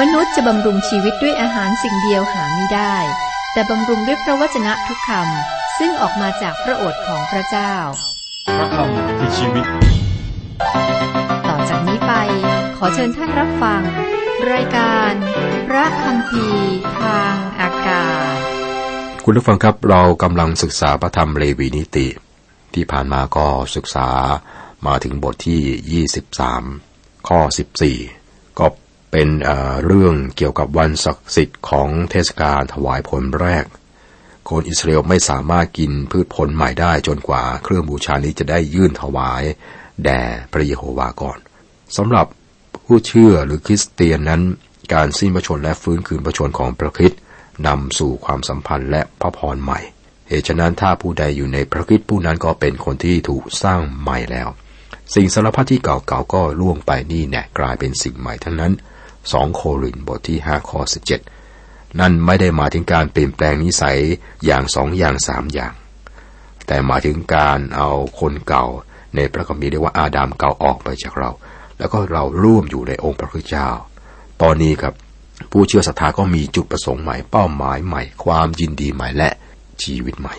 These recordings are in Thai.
มนุษย์จะบำรุงชีวิตด้วยอาหารสิ่งเดียวหาไม่ได้ แต่บำรุงด้วยพระวจนะทุกคำซึ่งออกมาจากพระโอษฐ์ของพระเจ้า พระคำคือชีวิต ต่อจากนี้ไป ขอเชิญท่านรับฟัง รายการ พระคำพีทางอากาศ คุณผู้ฟังครับเรากำลังศึกษาพระธรรมเลวีนิติ ที่ผ่านมาก็ศึกษามาถึงบทที่ 23 ข้อ 14ก็ เป็นเรื่องเกี่ยวกับวันศักดิ์สิทธิ์ของเทศกาลถวายผลแรก คนอิสราเอลไม่สามารถกินพืชผลใหม่ได้จนกว่าเครื่องบูชานี้จะได้ยื่นถวายแด่พระเยโฮวาก่อนสำหรับผู้เชื่อหรือคริสเตียนนั้น การสิ้นพระชนและฟื้นคืนพระชนของพระคริสต์นำสู่ความสัมพันธ์และพระพรใหม่ เหตุฉะนั้นถ้าผู้ใดอยู่ในพระคริสต์ผู้นั้นก็เป็นคนที่ถูกสร้างใหม่แล้ว สิ่งสารพัดที่เก่าๆก็ล่วงไปนี่แน่กลายเป็นสิ่งใหม่ทั้งนั้น 2โครินบทที่5ข้อ17นั่นไม่ได้หมายถึงการเปลี่ยนแปลงนิสัยอย่างสองอย่างสามอย่าง แต่หมายถึงการเอาคนเก่า ในพระคัมภีร์เรียกว่าอาดามเก่าออกไปจากเรา แล้วก็เราร่วมอยู่ในองค์พระคริสต์เจ้า ตอนนี้ครับผู้เชื่อศรัทธาก็มีจุดประสงค์ใหม่เป้าหมายใหม่ ความยินดีใหม่และชีวิตใหม่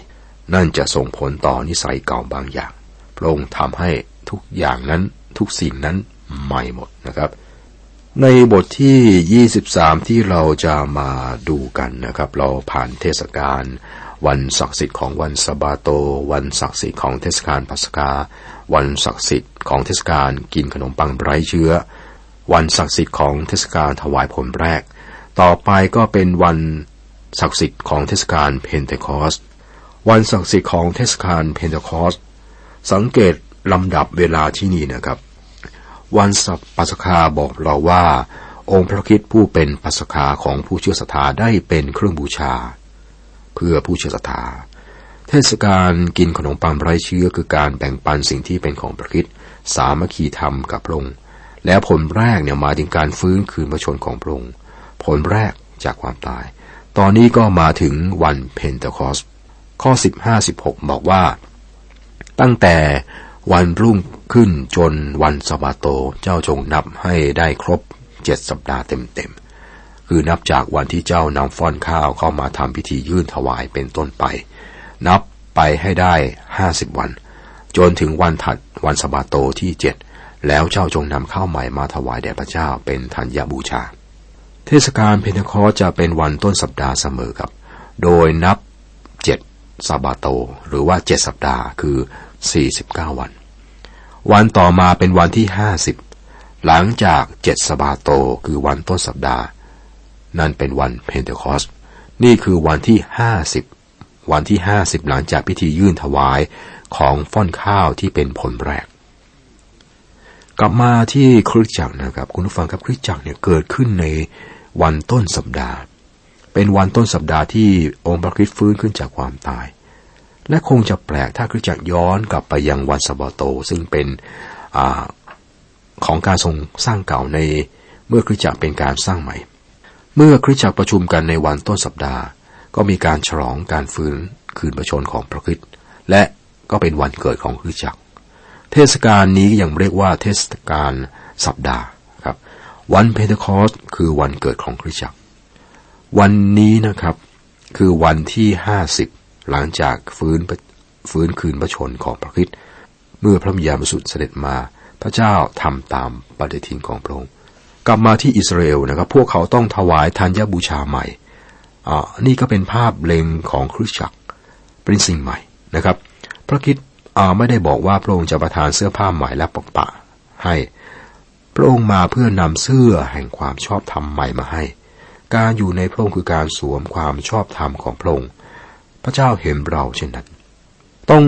นั่นจะส่งผลต่อนิสัยเก่าบางอย่างพระองค์ทำให้ทุกอย่างนั้นทุกสิ่งนั้นใหม่หมดนะครับ ในบทที่ 23 ที่เราจะมาดูกันนะครับ เราผ่านเทศกาลวันศักดิ์สิทธิ์ของวันสบาโต วันศักดิ์สิทธิ์ของเทศกาลปัสกา วันศักดิ์สิทธิ์ของเทศกาลกินขนมปังไร้เชื้อ วันศักดิ์สิทธิ์ของเทศกาลถวายผลแรก ต่อไปก็เป็นวันศักดิ์สิทธิ์ของเทศกาลเพนเทคอสวันศักดิ์สิทธิ์ของเทศกาลเพนเทคอสสังเกตลำดับเวลาที่นี่นะครับ วันสัปปัสคาบอกเราว่า องค์พระคริสต์ผู้เป็นปัสคาของผู้เชื่อศรัทธาได้เป็นเครื่องบูชา เพื่อผู้เชื่อศรัทธาเทศกาลกินขนมปังไร้เชื้อคือการแบ่งปันสิ่งที่เป็นของพระคริสต์สามัคคีธรรมกับพระองค์แล้วผลแรกเนี่ยมาถึงการฟื้นคืนพระชนของพระองค์ผลแรกจากความตาย ตอนนี้ก็มาถึงวันเพนเทคอสข้อ 15-16 บอกว่า ตั้งแต่วันรุ่ง ขึ้นจนวันสบาโตเจ้าจงนับให้ได้ครบเจ็ดสัปดาห์เต็มๆ คือนับจากวันที่เจ้านำฟ้อนข้าวเข้ามาทำพิธียื่นถวายเป็นต้นไป นับไปให้ได้ห้าสิบวัน จนถึงวันถัดวันสบาโตที่เจ็ดแล้วเจ้าจงนำข้าวใหม่มาถวายแด่พระเจ้าเป็นธัญบูชา เทศกาลเพนทคอสจะเป็นวันต้นสัปดาห์เสมอครับ โดยนับเจ็ดสบาโต หรือว่าเจ็ดสัปดาห์คือ49วัน วันต่อมาเป็นวันที่ห้าสิบหลังจากเจ็ดสบาโตคือวันต้นสัปดาห์ นั่นเป็นวันเพนเทคอสนี่คือวันที่ห้าสิบวันที่ห้าสิบหลังจากพิธียื่นถวายของฟ้อนข้าวที่เป็นผลแรก กลับมาที่คริสจักรนะครับ คุณผู้ฟังครับคริสจักรเนี่ยเกิดขึ้นในวันต้นสัปดาห์ เป็นวันต้นสัปดาห์ที่องค์พระคริสต์ฟื้นขึ้นจากความตาย และคงจะแปลกถ้าคริสจักรย้อนกลับไปยังวันสบาโต ซึ่งเป็นอของการทรงสร้างเก่าในเมื่อคริสจักรเป็นการสร้างใหม่ เมื่อคริสตจักรประชุมกันในวันต้นสัปดาห์ ก็มีการฉลองการฟื้นคืนพระชนม์ของพระคริสต์และก็เป็นวันเกิดของคริสตจักร เทศกาลนี้ยังเรียกว่าเทศกาลสัปดาห์ครับ วันเพนเทคอสคือวันเกิดของคริสตจักร วันนี้นะครับคือวันที่ห้าสิบ หลังจากฟื้นฟื้นคืนพระชนม์ของพระคริสต์เมื่อพระวิญญาณบริสุทธิ์เสด็จมาพระเจ้าทำตามปฏิทินของพระองค์กลับมาที่อิสราเอลนะครับ พวกเขาต้องถวายธัญบูชาใหม่อ่านี่ก็เป็นภาพเล็งของคริสตจักรเป็นสิ่งใหม่นะครับ พระคิดไม่ได้บอกว่าพระองค์จะประทานเสื้อผ้าใหม่และปกปะให้พระองค์มาเพื่อนำเสื้อแห่งความชอบธรรมใหม่มาให้ การอยู่ในพระองค์คือการสวมความชอบธรรมของพระองค์ พระเจ้าเห็นเราเช่นนั้น ต้อง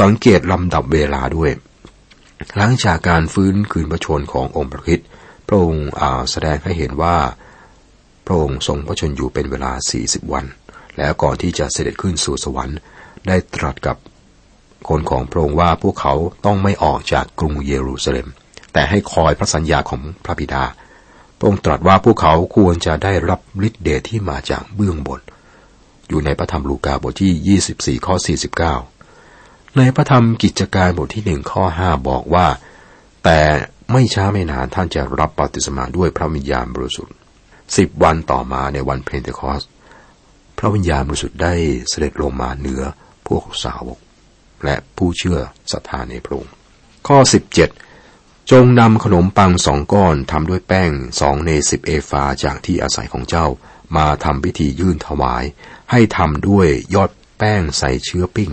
สังเกตลำดับเวลาด้วย หลังจากการฟื้นคืนพระชนขององค์พระคริสต์พระองค์แสดงให้เห็นว่าพระองค์ทรงพระชนอยู่เป็นเวลา 40 วัน แล้วก่อนที่จะเสด็จขึ้นสู่สวรรค์ ได้ตรัสกับคนของพระองค์ว่าพวกเขาต้องไม่ออกจากกรุงเยรูซาเล็ม แต่ให้คอยพระสัญญาของพระบิดา พระองค์ตรัสว่าพวกเขาควรจะได้รับฤทธิ์เดชที่มาจากเบื้องบน อยู่ในพระธรรมลูกาบทที่ 24 ข้อ 49 ในพระธรรมกิจการบทที่หนึ่งข้อ 5 บอกว่า แต่ไม่ช้าไม่นานท่านจะรับปฏิสมาด้วยพระวิญญาณบริสุทธิ์สิบวันต่อมาในวันเพนเทคอสพระวิญญาณบริสุทธิ์ได้เสด็จลงมาเหนือพวกสาวก และผู้เชื่อศรัทธาในพระองค์ข้อ 17 จงนำขนมปังสองก้อนทำด้วยแป้งสองในสิบเอฟาจากที่อาศัยของเจ้า มาทำพิธียื่นถวาย ให้ทำด้วยยอดแป้งใส่เชื้อปิ้ง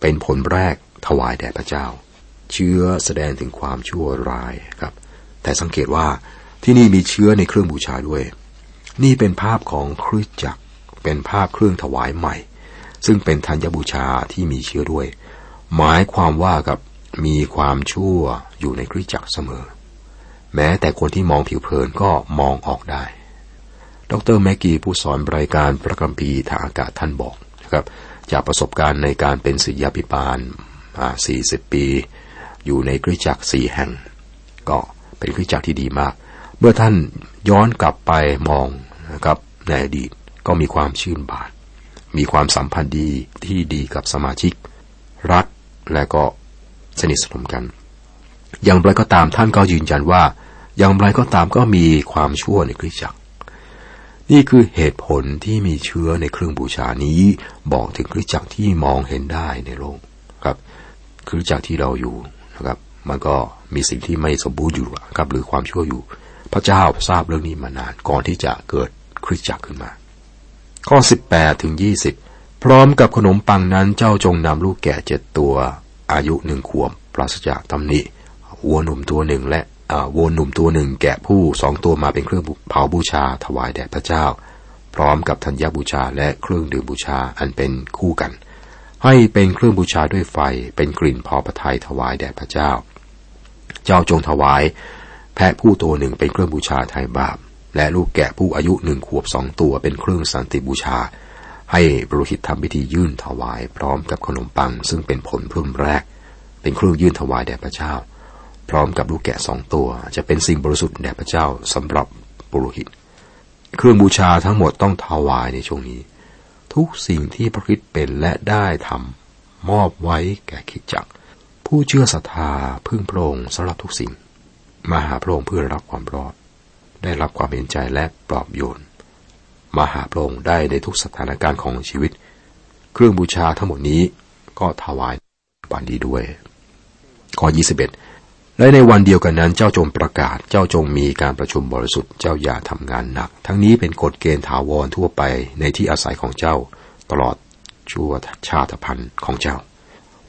เป็นผลแรกถวายแด่พระเจ้า เชื้อแสดงถึงความชั่วร้ายครับ แต่สังเกตว่าที่นี่มีเชื้อในเครื่องบูชาด้วย นี่เป็นภาพของคริสจักร เป็นภาพเครื่องถวายใหม่ ซึ่งเป็นธัญบูชาที่มีเชื้อด้วย หมายความว่ากับมีความชั่วอยู่ในคริสจักรเสมอ แม้แต่คนที่มองผิวเผินก็มองออกได้ ดรแมกกี้ผู้สอนรายการพระคัมภีร์ทางอากาศท่านบอกนะครับจากประสบการณ์ในการเป็นศิษยาภิบาล40 ปี อยู่ในคริสตจักรสี่แห่ง ก็เป็นคริสตจักรที่ดีมาก เมื่อท่านย้อนกลับไปมองนะครับในอดีตก็มีความชื่นบานมีความสัมพันธ์ดีที่ดีกับสมาชิก รักและก็สนิทสนมกัน อย่างไรก็ตามท่านก็ยืนยันว่า อย่างไรก็ตามก็มีความชั่วในคริสตจักร นี่คือเหตุผลที่มีเชื้อในเครื่องบูชานี้ บอกถึงคริสตจักรที่มองเห็นได้ในโลกครับคริสตจักรที่เราอยู่นะครับ มันก็มีสิ่งที่ไม่สมบูรณ์อยู่ครับ หรือความชั่วอยู่ พระเจ้าทราบเรื่องนี้มานานก่อนที่จะเกิดคริสตจักรขึ้นมา ข้อ 18ถึง20 พร้อมกับขนมปังนั้นเจ้าจงนำลูกแกะเจ็ดตัว อายุหนึ่งขวบปราศจากตำหนิวัวหนุ่มตัวหนึ่งและ วัวหนุ่มตัวหนึ่งแกะผู้สองตัวมาเป็นเครื่องเผาบูชาถวายแด่พระเจ้า พร้อมกับธัญญบูชาและเครื่องดื่มบูชาอันเป็นคู่กัน ให้เป็นเครื่องบูชาด้วยไฟเป็นกลิ่นพอพระทัยถวายแด่พระเจ้า เจ้าจงถวาย แพะผู้ตัวหนึ่งเป็นเครื่องบูชาไถ่บาป และลูกแกะผู้อายุหนึ่งขวบสองตัวเป็นเครื่องสันติบูชา ให้บริหิตทำพิธียื่นถวาย พร้อมกับขนมปัง ซึ่งเป็นผลรุ่นแรก เป็นเครื่องยื่นถวายแด่พระเจ้า พร้อมกับลูกแกะสองตัว จะเป็นสิ่งบริสุทธิ์แด่พระเจ้าสำหรับบุโรหิต เครื่องบูชาทั้งหมดต้องถวายในช่วงนี้ ทุกสิ่งที่พระคิดเป็นและได้ทำมอบไว้แก่คิดจัก ผู้เชื่อศรัทธาพึ่งพระองค์สำหรับทุกสิ่ง มาหาพระองค์เพื่อรับความรอด ได้รับความเห็นใจและปลอบโยนมาหาพระองค์ได้ในทุกสถานการณ์ของชีวิต เครื่องบูชาทั้งหมดนี้ก็ถวายวันดีด้วยข้อ21 และในวันเดียวกันนั้นเจ้าจงประกาศเจ้าจงมีการประชุมบริสุทธิ์เจ้าอย่าทำงานหนัก ทั้งนี้เป็นกฎเกณฑ์ถาวรทั่วไปในที่อาศัยของเจ้า ตลอดชั่วชาติพันธุ์ของเจ้า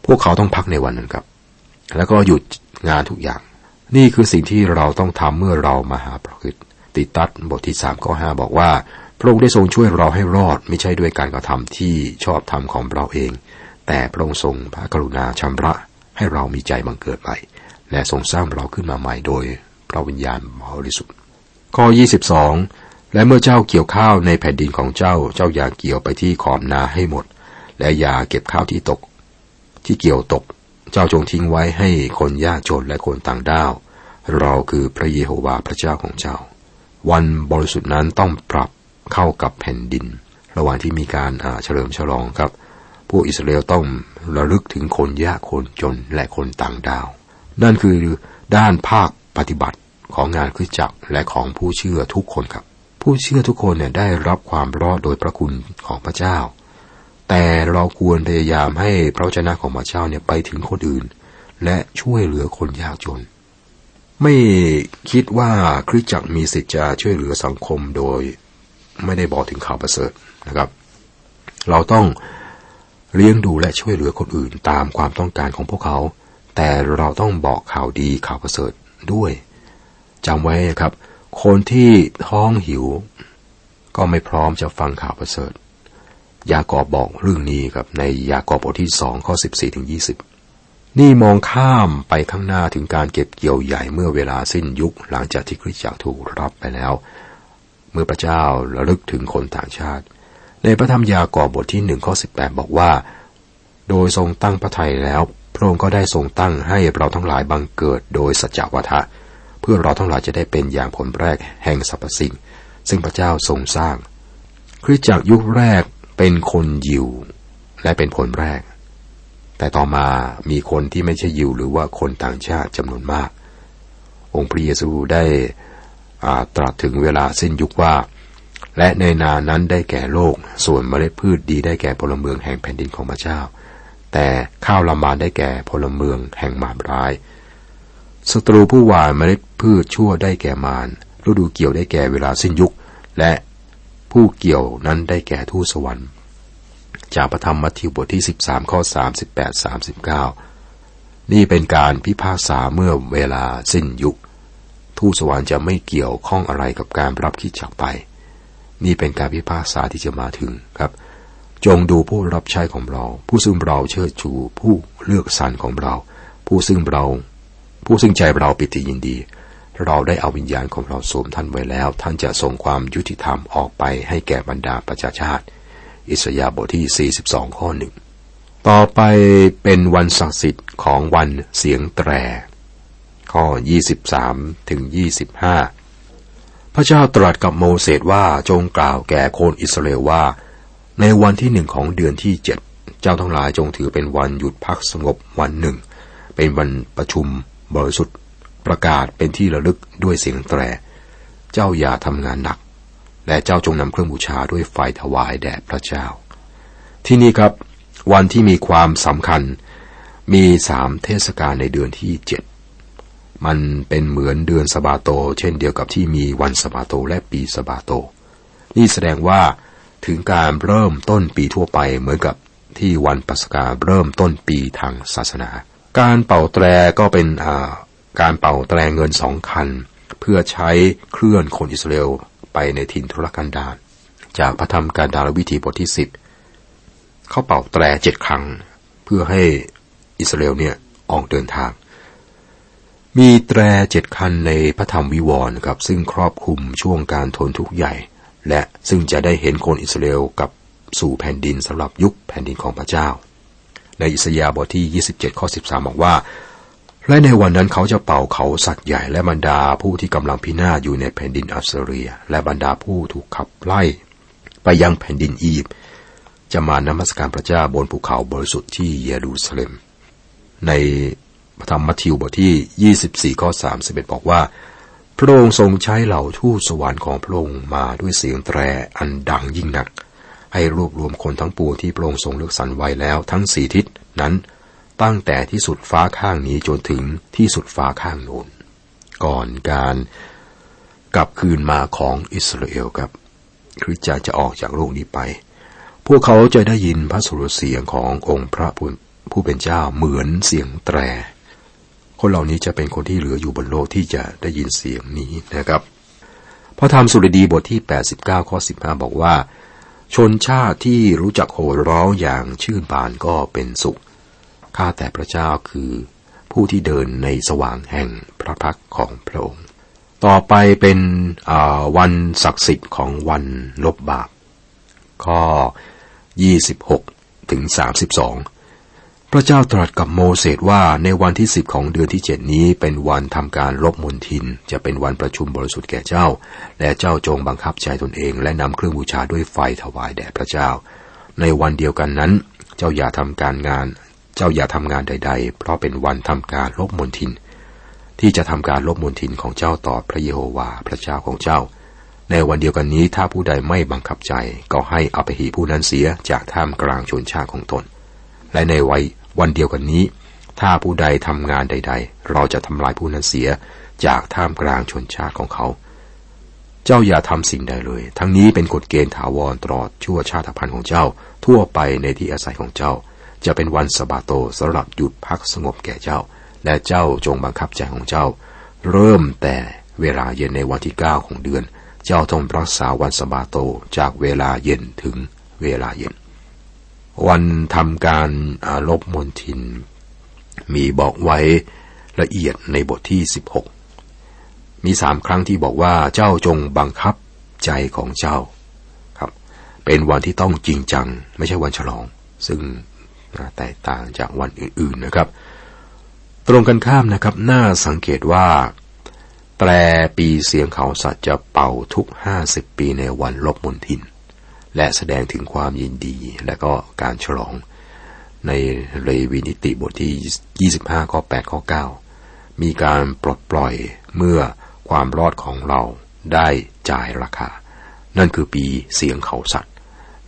พวกเขาต้องพักในวันนั้นครับ แล้วก็หยุดงานทุกอย่าง นี่คือสิ่งที่เราต้องทำเมื่อเรามาหาพระคิดติตัดบทที่สามข้อห้าบอกว่า พระองค์ได้ทรงช่วยเราให้รอดไม่ใช่ด้วยการกระทำที่ชอบธรรมของเราเอง แต่พระองค์ทรงพระกรุณาชำระให้เรามีใจบังเกิดใหม่ และทรงสร้างเราขึ้นมาใหม่โดยพระวิญญาณบริสุทธิ์ ข้อ 22 และเมื่อเจ้าเกี่ยวข้าวในแผ่นดินของเจ้า เจ้าอย่าเกี่ยวไปที่ขอบนาให้หมด และอย่าเก็บข้าวที่ตก ที่เกี่ยวตก เจ้าจงทิ้งไว้ให้คนยากจนและคนต่างด้าว เราคือพระเยโฮวาห์พระเจ้าของเจ้า วันบริสุทธิ์นั้นต้องปรับเข้ากับแผ่นดิน ระหว่างที่มีการเฉลิมฉลองครับพวกอิสราเอลต้องระลึกถึงคนยากคนจนและคนต่างดาว นั่นคือด้านภาคปฏิบัติของงานคริสจักรและของผู้เชื่อทุกคนครับ ผู้เชื่อทุกคนเนี่ยได้รับความรอดโดยพระคุณของพระเจ้า แต่เราควรพยายามให้พระเจ้าของพระเจ้าเนี่ยไปถึงคนอื่น และช่วยเหลือคนยากจน ไม่คิดว่าคริสจักรมีสิทธิ์จะช่วยเหลือสังคมโดยไม่ได้บอกถึงข่าวประเสริฐนะครับ เราต้องเลี้ยงดูและช่วยเหลือคนอื่นตามความต้องการของพวกเขา แต่เราต้องบอกข่าวดีข่าวประเสริฐด้วยจำไว้ครับ คนที่ท้องหิว ก็ไม่พร้อมจะฟังข่าวประเสริฐ ยากอบบอกเรื่องนี้ครับในยากอบบทที่สองข้อสิบสี่ถึงยี่สิบนี่มองข้ามไปข้างหน้าถึงการเก็บเกี่ยวใหญ่เมื่อเวลาสิ้นยุคหลังจากที่คริสตจักรถูกรับไปแล้ว เมื่อพระเจ้าระลึกถึงคนต่างชาติ ในพระธรรมยากอบบทที่หนึ่งข้อสิบแปดบอกว่า โดยทรงตั้งพระทัยแล้ว พระองค์ก็ได้ทรงตั้งให้เราทั้งหลายบังเกิดโดยสัจวัฏะเพื่อเราทั้งหลายจะได้เป็นอย่างผลแรกแห่งสรรพสิ่ง ซึ่งพระเจ้าทรงสร้างคริสจากยุคแรกเป็นคนยิวและเป็นผลแรก แต่ต่อมามีคนที่ไม่ใช่ยิวหรือว่าคนต่างชาติจำนวนมาก องค์พระเยซูได้ตรัสถึงเวลาสิ้นยุคว่า และในนานั้นได้แก่โลก ส่วนเมล็ดพืชดีได้แก่พลเมืองแห่งแผ่นดินของพระเจ้า แต่ข้าวลำบานได้แก่พลเมืองแห่งมารร้าย ศัตรูผู้หว่านเมล็ดพืชชั่วได้แก่มารฤดูเกี่ยวได้แก่เวลาสิ้นยุค และผู้เกี่ยวนั้นได้แก่ทูตสวรรค์ จากพระธรรมมัทธิวบทที่ 13 ข้อ 38 39 นี่เป็นการพิพากษาเมื่อเวลาสิ้นยุค ทูตสวรรค์จะไม่เกี่ยวข้องอะไรกับการรับคิดจากไป นี่เป็นการพิพากษาที่จะมาถึงครับ จงดูผู้รับใช้ของเรา ผู้ซึ่งเราเชิดชูผู้เลือกสรรของเรา ผู้ซึ่งเรา ผู้ซึ่งใจเราปิติยินดี เราได้เอาวิญญาณของเราสวมท่านไว้แล้ว ท่านจะส่งความยุติธรรมออกไปให้แก่บรรดาประชาชาติ อิสยาบทที่ 42 ข้อหนึ่งต่อไปเป็นวันศักดิ์สิทธิ์ของวันเสียงแตร ข้อ 23 ถึง 25 พระเจ้าตรัสกับโมเสสว่าจงกล่าวแก่คนอิสราเอลว่า ในวันที่หนึ่งของเดือนที่เจ็ดเจ้าทั้งหลายจงถือเป็นวันหยุดพักสงบวันหนึ่ง เป็นวันประชุมบริสุทธิ์ประกาศเป็นที่ระลึกด้วยเสียงแตร เจ้าอย่าทำงานหนัก และเจ้าจงนำเครื่องบูชาด้วยไฟถวายแด่พระเจ้า ที่นี่ครับ วันที่มีความสำคัญ มีสามเทศกาลในเดือนที่เจ็ดมันเป็นเหมือนเดือนสบาโต เช่นเดียวกับที่มีวันสบาโตและปีสบาโต นี่แสดงว่า ถึงการเริ่มต้นปีทั่วไปเหมือนกับที่วันปัสกาเริ่มต้นปีทางศาสนา การเป่าแตรก็เป็นการเป่าแตรเงินสองคัน เพื่อใช้เคลื่อนคนอิสราเอลไปในถิ่นทุรกันดารจากพระธรรมการดารวิธีบทที่สิบเขาเป่าแตรเจ็ดครั้ง เพื่อให้อิสราเอลเนี่ยออกเดินทาง มีแตรเจ็ดคันในพระธรรมวิวรณ์ครับซึ่งครอบคลุมช่วงการทนทุกข์ใหญ่ และซึ่งจะได้เห็นคนอิสราเอลกับสู่แผ่นดินสำหรับยุคแผ่นดินของพระเจ้า ในอิสยาห์บทที่ 27 ข้อ 13 บอกว่า และในวันนั้นเขาจะเป่าเขาสัตว์ใหญ่และบรรดาผู้ที่กำลังพินาศอยู่ในแผ่นดินอัสเรีย และบรรดาผู้ถูกขับไล่ ไปยังแผ่นดินอียิปต์จะมานมัสการพระเจ้าบนภูเขาบริสุทธิ์ที่เยรูซาเล็ม ในพระธรรมมัทธิวบทที่ 24 ข้อ 31 บอกว่า พระองค์ทรงใช้เหล่าทูตสวรรค์ของพระองค์มาด้วยเสียงแตรอันดังยิ่งนัก ให้รวบรวมคนทั้งปวงที่พระองค์ทรงเลือกสรรไว้แล้วทั้งสี่ทิศนั้น ตั้งแต่ที่สุดฟ้าข้างนี้จนถึงที่สุดฟ้าข้างโน้นก่อนการกลับคืนมาของอิสราเอลครับคริสจะจะออกจากโลกนี้ไป พวกเขาจะได้ยินพระสุรเสียงขององค์พระผู้เป็นเจ้าเหมือนเสียงแตร คนเหล่านี้จะเป็นคนที่เหลืออยู่บนโลกที่จะได้ยินเสียงนี้นะครับ พระธรรมสุรดีบทที่ 89 ข้อ 15 บอกว่า ชนชาติที่รู้จักโห่ร้องอย่างชื่นบานก็เป็นสุข ข้าแต่พระเจ้าคือผู้ที่เดินในสว่างแห่งพระพักของพระองค์ ต่อไปเป็นวันศักดิ์สิทธิ์ของวันลบบาป ข้อ 26 ถึง 32 ระเจ้าตรัสกับโมเสสว่าในวันที่สิบของเดือนที่เจ็ดนี้เป็นวันทำการลบมนทิน จะเป็นวันประชุมบริสุทธิ์แก่เจ้า และเจ้าจงบังคับใจตนเอง และนำเครื่องบูชาด้วยไฟถวายแด่พระเจ้า ในวันเดียวกันนั้น เจ้าอย่าทำการงาน เจ้าอย่าทำงานใด ๆ เพราะเป็นวันทำการลบมนทิน ที่จะทำการลบมนทินของเจ้าต่อพระเยโฮวาพระเจ้าของเจ้า ในวันเดียวกันนี้ถ้าผู้ใดไม่บังคับใจ ก็ให้อภิหีผู้นั้นเสียจากท่ามกลางชนชาติของตน และในวัย วันเดียวกันนี้ ถ้าผู้ใดทำงานใด ๆ เราจะทำลายผู้นั้นเสียจากท่ามกลางชนชาติของเขา เจ้าอย่าทำสิ่งใดเลย ทั้งนี้เป็นกฎเกณฑ์ถาวรตลอดชั่วชาติพันธุ์ของเจ้า ทั่วไปในที่อาศัยของเจ้า จะเป็นวันสบาโตสำหรับหยุดพักสงบแก่เจ้า และเจ้าจงบังคับใจของเจ้า เริ่มแต่เวลาเย็นในวันที่เก้าของเดือน เจ้าต้องรักษาวันสบาโตจากเวลาเย็นถึงเวลาเย็น วันทำการอาลบมนทิน มีบอกไว้ละเอียดในบทที่ 16 มีสามครั้งที่บอกว่าเจ้าจงบังคับใจของเจ้าครับ เป็นวันที่ต้องจริงจัง ไม่ใช่วันฉลอง ซึ่งแตกต่างจากวันอื่นๆนะครับ ตรงกันข้ามนะครับน่าสังเกตว่า แตรปีเสียงเขาสัตว์จะเป่าทุกห้าสิบปีในวันลบมนทิน และแสดงถึงความยินดีและก็การฉลอง ในเลวีนิติบทที่ 25 ข้อ 8 ข้อ 9 มีการปลดปล่อยเมื่อความรอดของเราได้จ่ายราคา นั่นคือปีเสียงเขาสัตว์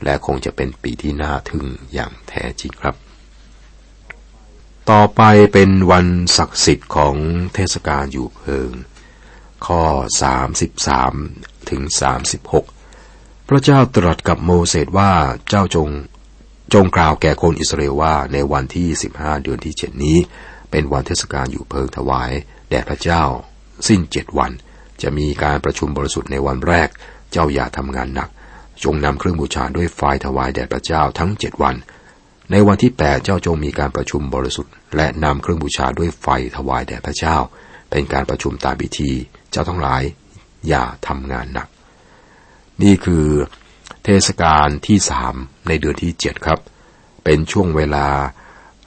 และคงจะเป็นปีที่น่าทึ่งอย่างแท้จริงครับ ต่อไปเป็นวันศักดิ์สิทธิ์ของเทศกาลอยู่เพิง ข้อ 33 ถึง 36 พระเจ้าตรัสกับโมเสสว่าเจ้าจง จงกล่าวแก่คนอิสราเอลว่าในวันที่15เดือนที่เจ็ดนี้ เป็นวันเทศกาลอยู่เพิงถวายแด่พระเจ้า สิ้นเจ็ดวัน จะมีการประชุมบริสุทธิ์ในวันแรก เจ้าอย่าทำงานหนัก จงนำเครื่องบูชาด้วยไฟถวายแด่พระเจ้าทั้งเจ็ดวัน ในวันที่แปดเจ้าจงมีการประชุมบริสุทธิ์ และนำเครื่องบูชาด้วยไฟถวายแด่พระเจ้า เป็นการประชุมตามพิธี เจ้าทั้งหลาย อย่าทำงานหนัก นี่คือเทศกาลที่สามในเดือนที่เจ็ดครับ เป็นช่วงเวลา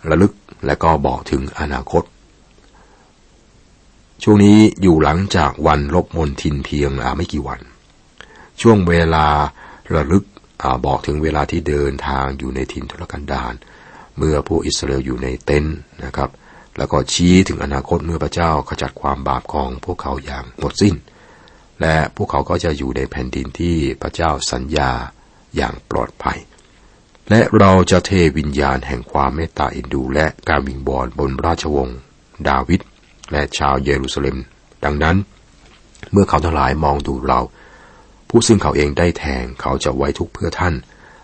ระลึกและก็บอกถึงอนาคต ช่วงนี้อยู่หลังจากวันลบมนทินเพียงไม่กี่วัน ช่วงเวลาระลึกอบอกถึงเวลาที่เดินทางอยู่ในถิ่นทุรกันดารเมื่อผู้อิสราเอลอยู่ในเต็นท์นะครับ แล้วก็ชี้ถึงอนาคตเมื่อพระเจ้าขจัดความบาปของพวกเขาอย่างหมดสิ้น และพวกเขาก็จะอยู่ในแผ่นดินที่พระเจ้าสัญญาอย่างปลอดภัย และเราจะเทวิญญาณแห่งความเมตตาอินดูและการวิงบอลบนราชวงศ์ดาวิดและชาวเยรูซาเล็ม ดังนั้น เมื่อเขาทั้งหลายมองดูเรา ผู้ซึ่งเขาเองได้แทงเขาจะไว้ทุกเพื่อท่าน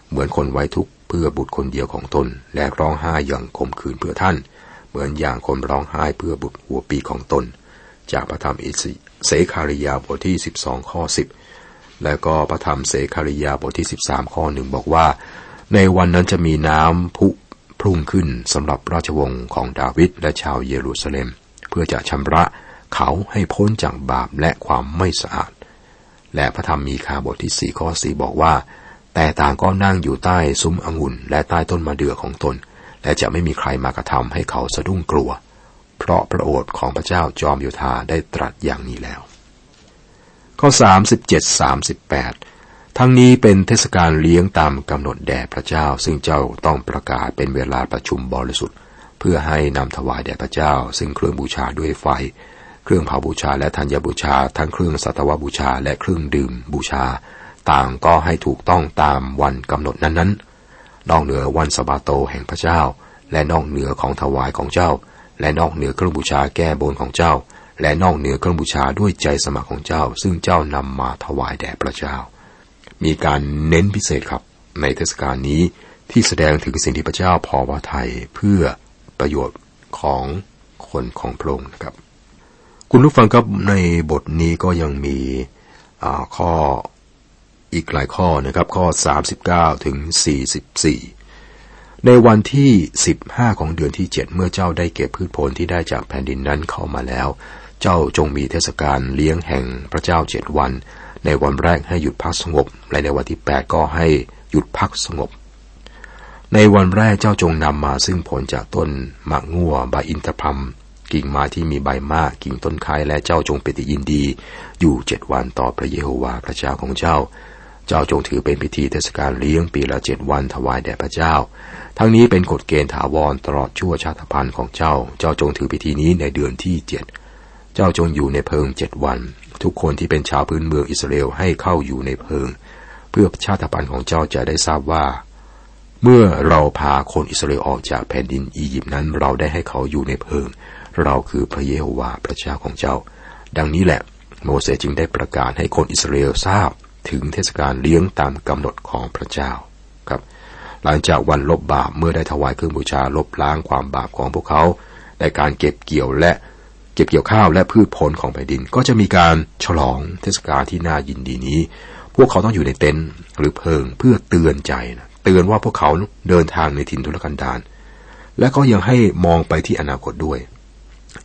เหมือนคนไว้ทุกเพื่อบุตรคนเดียวของตน และร้องไห้อย่างคมขืนเพื่อท่าน เหมือนอย่างคนร้องไห้เพื่อบุตรหัวปีของตน จากพระธรรมอิส เสคาริยาบทที่ 12 ข้อ 10 แล้วก็พระธรรมเสคาริยาบทที่ 13 ข้อหนึ่งบอกว่า ในวันนั้นจะมีน้ำพุพุ่งขึ้นสำหรับราชวงศ์ของดาวิดและชาวเยรูซาเล็ม เพื่อจะชำระเขาให้พ้นจากบาปและความไม่สะอาด และพระธรรมมีคาบทที่ 4 ข้อ 4 บอกว่า แต่ต่างก็นั่งอยู่ใต้ซุ้มองุ่นและใต้ต้นมะเดื่อของตน และจะไม่มีใครมากระทำให้เขาสะดุ้งกลัว เพราะพระโอษฐ์ของพระเจ้าจอมโยธาได้ตรัสอย่างนี้แล้ว ข้อ 37 38 ทั้งนี้เป็นเทศกาลเลี้ยงตามกำหนดแด่พระเจ้า ซึ่งเจ้าต้องประกาศเป็นเวลาประชุมบริสุทธิ์ เพื่อให้นำถวายแด่พระเจ้า ซึ่งเครื่องบูชาด้วยไฟ เครื่องเผาบูชาและธัญบูชา ทั้งเครื่องสัตวบูชาและเครื่องดื่มบูชา ต่างก็ให้ถูกต้องตามวันกำหนดนั้นๆนอกเหนือวันสบาโตแห่งพระเจ้า และนอกเหนือของถวายของเจ้า และนอกเหนือเครื่องบูชาแก้บนของเจ้า และนอกเหนือเครื่องบูชาด้วยใจสมัครของเจ้า ซึ่งเจ้านำมาถวายแด่พระเจ้า มีการเน้นพิเศษครับ ในเทศกาลนี้ที่แสดงถึงสิ่งที่พระเจ้าพอพระทัยเพื่อประโยชน์ของคนของพระองค์นะครับ คุณผู้ฟังครับในบทนี้ก็ยังมีข้ออีกหลายข้อนะครับ ข้อ 39 ถึง 44 ในวันที่สิบห้าของเดือนที่เจ็ดเมื่อเจ้าได้เก็บพืชผลที่ได้จากแผ่นดินนั้นเข้ามาแล้ว เจ้าจงมีเทศกาลเลี้ยงแห่งพระเจ้าเจ็ดวัน ในวันแรกให้หยุดพักสงบ และในวันที่แปดก็ให้หยุดพักสงบ ในวันแรกเจ้าจงนำมาซึ่งผลจากต้นมะงัวใบอินทพรมกิ่งไม้ที่มีใบมากกิ่งต้นไครและเจ้าจงเป็นยินดี อยู่เจ็ดวันต่อพระเยโฮวาห์พระเจ้าของเจ้า เจ้าจงถือเป็นพิธีเทศกาลเลี้ยงปีละเจ็ดวันถวายแด่พระเจ้า ทั้งนี้เป็นกฎเกณฑ์ถาวรตลอดชั่วชาติพันธุ์ของเจ้า เจ้าจงถือพิธีนี้ในเดือนที่เจ็ดเจ้าจงอยู่ในเพิงเจ็ดวัน ทุกคนที่เป็นชาวพื้นเมืองอิสราเอลให้เข้าอยู่ในเพิง เพื่อชาติพันธุ์ของเจ้าจะได้ทราบว่า เมื่อเราพาคนอิสราเอลออกจากแผ่นดินอียิปต์นั้นเราได้ให้เขาอยู่ในเพิง เราคือพระเยโฮวาห์พระเจ้าของเจ้า ดังนี้แหละ โมเสสจึงได้ประกาศให้คนอิสราเอลทราบ ถึงเทศกาลเลี้ยงตามกำหนดของพระเจ้าครับ หลังจากวันลบบาปเมื่อได้ถวายเครื่องบูชาลบล้างความบาปของพวกเขาในการเก็บเกี่ยวและเก็บเกี่ยวข้าวและพืชผลของแผ่นดิน ก็จะมีการฉลองเทศกาลที่น่ายินดีนี้ พวกเขาต้องอยู่ในเต็นท์หรือเพิงเพื่อเตือนใจนะเตือนว่าพวกเขาเดินทางในถิ่นทุรกันดารและก็ยังให้มองไปที่อนาคตด้วย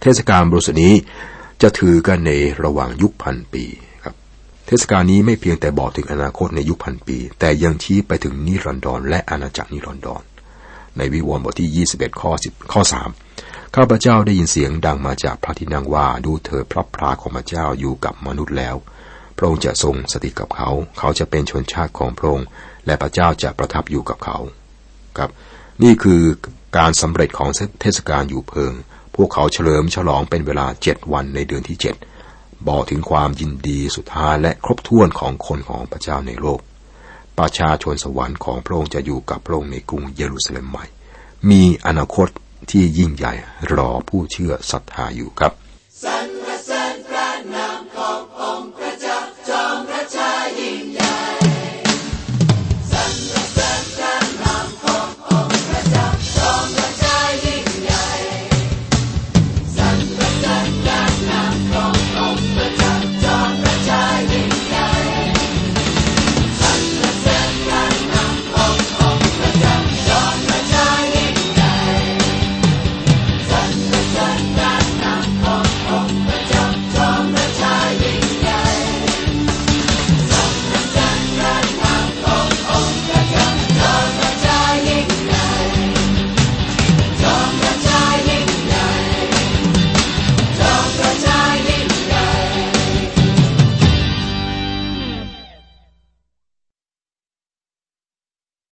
เทศกาลบรุษนี้จะถือกันในระหว่างยุคพันปี ทศกาลนี้ไม่เพียงแต่บอกถึงอนาคตในยุคพันปี แต่ยังชี้ไปถึงนิรันดรและอาณาจักรนิรันดร ในวิวรณ์บทที่ 21 ข้อ 10 ข้อ 3 ข้าพเจ้าได้ยินเสียงดังมาจากพระที่นั่งว่าดูเถิดพระพราของพระเจ้าอยู่กับมนุษย์แล้ว พระองค์จะทรงสถิตกับเขา เขาจะเป็นชนชาติของพระองค์และพระเจ้าจะประทับอยู่กับเขาครับ นี่คือการสำเร็จของเทศกาลอยู่เพิง พวกเขาเฉลิมฉลองเป็นเวลาเจ็ดวันในเดือนที่เจ็ด บอกถึงความยินดีสุดท้ายและครบถ้วนของคนของพระเจ้าในโลก ประชาชนสวรรค์ของพระองค์จะอยู่กับพระองค์ในกรุงเยรูซาเล็มใหม่ มีอนาคตที่ยิ่งใหญ่รอผู้เชื่อศรัทธาอยู่ครับ